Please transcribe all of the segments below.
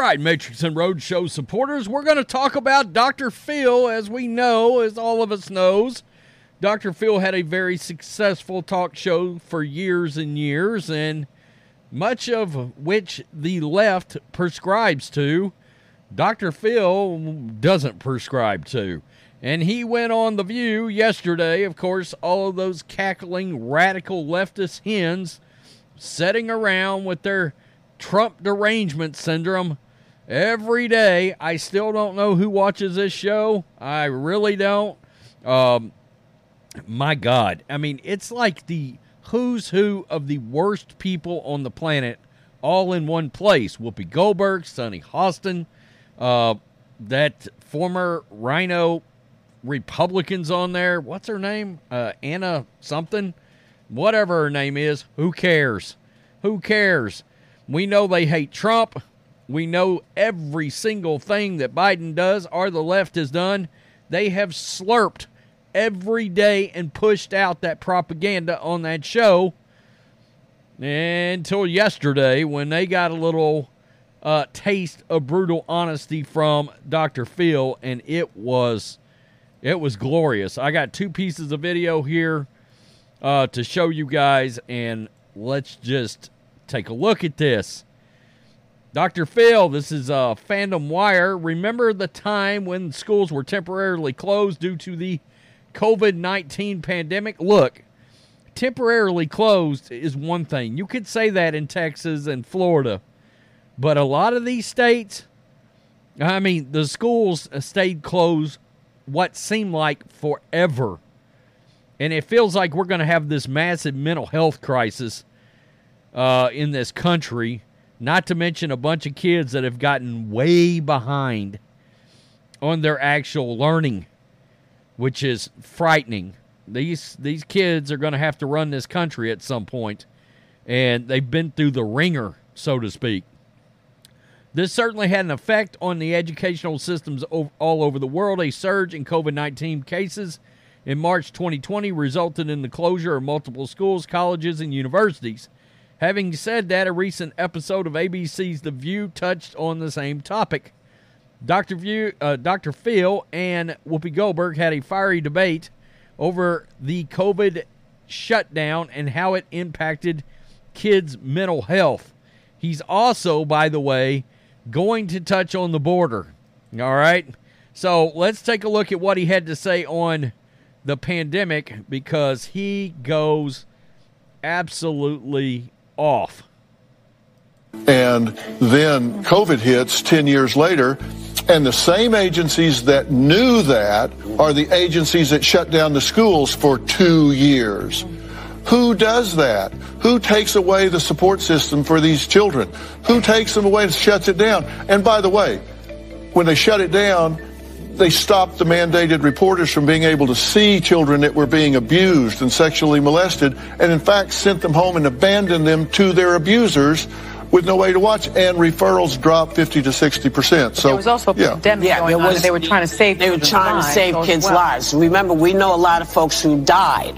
Right, Matrix and Roadshow supporters, we're going to talk about Dr. Phil. As we know, as all of us knows, Dr. Phil had a very successful talk show for years and years, and much of which the left prescribes to. Dr. Phil doesn't prescribe to. And he went on The View yesterday. Of course, all of those cackling radical leftist hens sitting around with their Trump derangement syndrome every day. I still don't know who watches this show. I really don't. Um, my God. I mean, it's like the who's who of the worst people on the planet all in one place. Whoopi Goldberg, Sunny Hostin, uh, that former RINO Republicans on there. What's her name? Uh, Anna something? Whatever her name is. Who cares? Who cares? We know they hate Trump. We know every single thing that Biden does or the left has done. They have slurped every day and pushed out that propaganda on that show until yesterday when they got a little uh, taste of brutal honesty from Dr. Phil, and it was it was glorious. I got two pieces of video here uh, to show you guys, and let's just take a look at this. Dr. Phil, this is uh, Fandom Wire. Remember the time when schools were temporarily closed due to the COVID 19 pandemic? Look, temporarily closed is one thing. You could say that in Texas and Florida, but a lot of these states, I mean, the schools stayed closed what seemed like forever. And it feels like we're going to have this massive mental health crisis uh, in this country, not to mention a bunch of kids that have gotten way behind on their actual learning, which is frightening. These these kids are going to have to run this country at some point, and they've been through the ringer, so to speak. This certainly had an effect on the educational systems all over the world. A surge in COVID 19 cases in March 2020 resulted in the closure of multiple schools, colleges, and universities. Having said that, a recent episode of ABC's The View touched on the same topic. Dr. View, uh, Dr. Phil and Whoopi Goldberg had a fiery debate over the COVID shutdown and how it impacted kids' mental health. He's also, by the way, going to touch on the border. All right. So let's take a look at what he had to say on the pandemic because he goes absolutely off. And then COVID hits 10 years later, and the same agencies that knew that are the agencies that shut down the schools for two years. Who does that? Who takes away the support system for these children? Who takes them away and shuts it down? And by the way, when they shut it down, they stopped the mandated reporters from being able to see children that were being abused and sexually molested, and in fact sent them home and abandoned them to their abusers with no way to watch, and referrals dropped 50 to 60 percent. So there was also a yeah. pandemic Yeah, going there on, they were trying to save. They were children's trying to save kids' well. lives. Remember, we know a lot of folks who died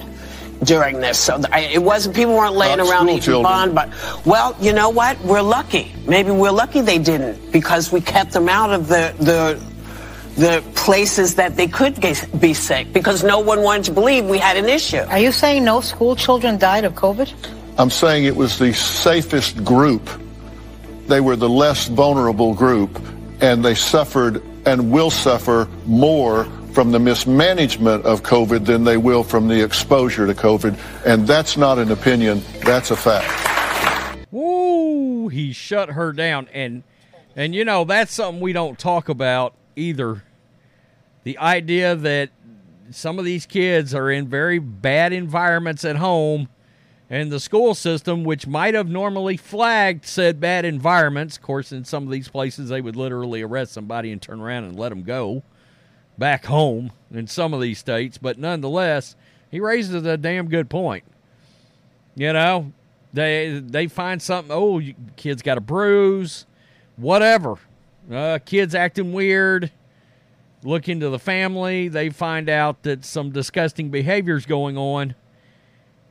during this. So it wasn't people weren't laying Not around school eating children. bond. But well, you know what? We're lucky. Maybe we're lucky they didn't because we kept them out of the the the places that they could get, be sick because no one wanted to believe we had an issue. Are you saying no school children died of COVID? I'm saying it was the safest group. They were the less vulnerable group, and they suffered and will suffer more from the mismanagement of COVID than they will from the exposure to COVID. And that's not an opinion, that's a fact. Woo! He shut her down, and and you know that's something we don't talk about either. the idea that some of these kids are in very bad environments at home and the school system which might have normally flagged said bad environments of course in some of these places they would literally arrest somebody and turn around and let them go back home in some of these states. But nonetheless he raises a damn good point. You know they they find something oh kids got a bruise whatever uh, kids acting weird look into the family. They find out that some disgusting behavior is going on.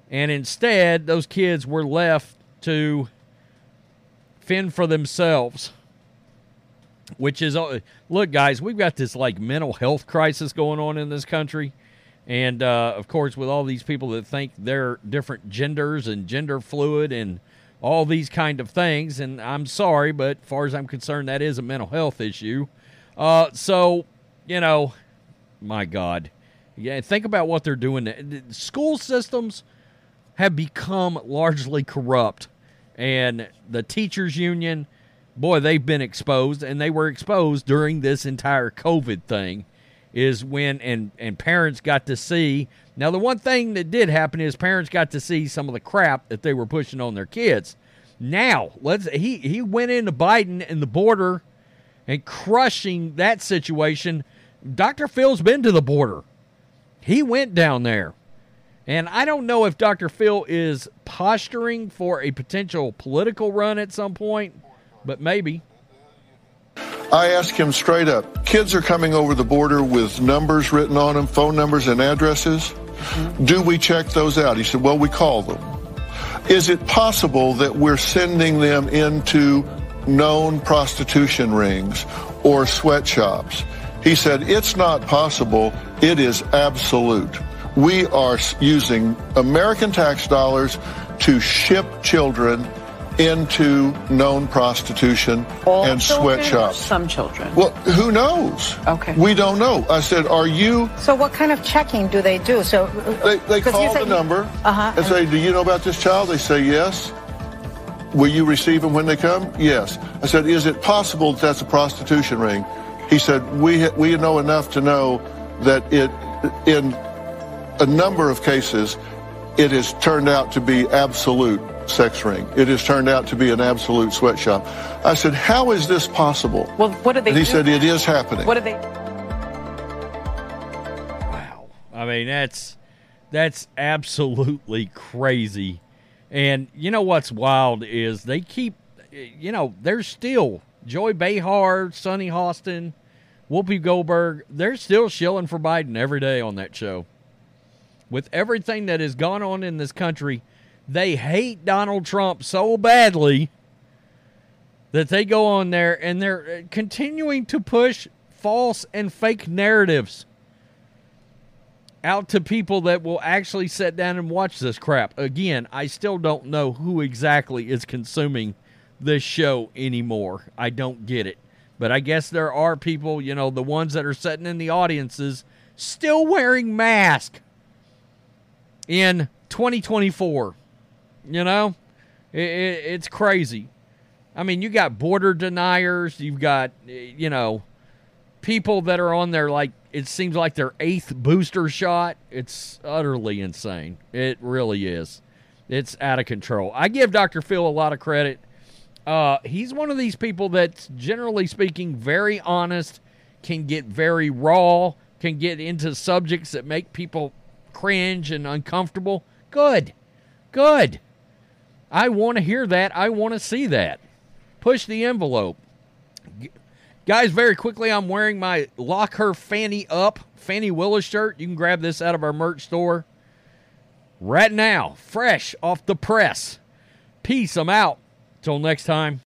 And instead, those kids were left to fend for themselves. Which is, uh, look, guys, we've got this like mental health crisis going on in this country. And uh, of course, with all these people that think they're different genders and gender fluid and all these kind of things. And I'm sorry, but as far as I'm concerned, that is a mental health issue. Uh, so you know, my God. Yeah, think about what they're doing. School systems have become largely corrupt, and the teachers' union, boy, they've been exposed, and they were exposed during this entire COVID thing. Is when and and parents got to see. Now, the one thing that did happen is parents got to see some of the crap that they were pushing on their kids. Now, let's he he went into Biden and the border and crushing that situation Dr. Phil's been to the border. He went down there. And I don't know if Dr. Phil is posturing for a potential political run at some point, but maybe. I asked him straight up kids are coming over the border with numbers written on them, phone numbers and addresses. Mm-hmm. Do we check those out? He said, Well, we call them. Is it possible that we're sending them into known prostitution rings or sweatshops? He said, it's not possible. It is absolute. We are using American tax dollars to ship children into known prostitution All and sweatshops. Some children. Well, who knows? Okay. We don't know. I said, are you? So what kind of checking do they do? So they, they call the number uh-huh, and say, do you know about this child? They say yes. Will you receive them when they come? Yes. I said, is it possible that that's a prostitution ring? He said, we, we know enough to know that it, in a number of cases, it has turned out to be absolute sex ring. It has turned out to be an absolute sweatshop. I said, how is this possible? Well, what did they and he do? said, it is happening. What did they? Wow. I mean, that's that's absolutely crazy. And you know what's wild is they keep, you know, there's still Joy Behar, Sunny Hostin, Whoopi Goldberg, they're still shilling for Biden every day on that show. With everything that has gone on in this country, they hate Donald Trump so badly that they go on there and they're uh, continuing to push false and fake narratives out to people that will actually sit down and watch this crap. Again, I still don't know who exactly is consuming this show anymore. I don't get it. But I guess there are people, you know, the ones that are sitting in the audiences still wearing masks in 2024. You know, it, it, it's crazy. I mean, you got border deniers, you've got, you know, people that are on their, like, it seems like their eighth booster shot. It's utterly insane. It really is. It's out of control. I give Dr. Phil a lot of credit uh, he's one of these people that's generally speaking very honest, can get very raw, can get into subjects that make people cringe and uncomfortable. Good. Good. I want to hear that. I want to see that. Push the envelope. Guys, very quickly, I'm wearing my Lock Her Fani Up Fani Willis shirt. You can grab this out of our merch store right now, fresh off the press. Peace. I'm out. Till next time.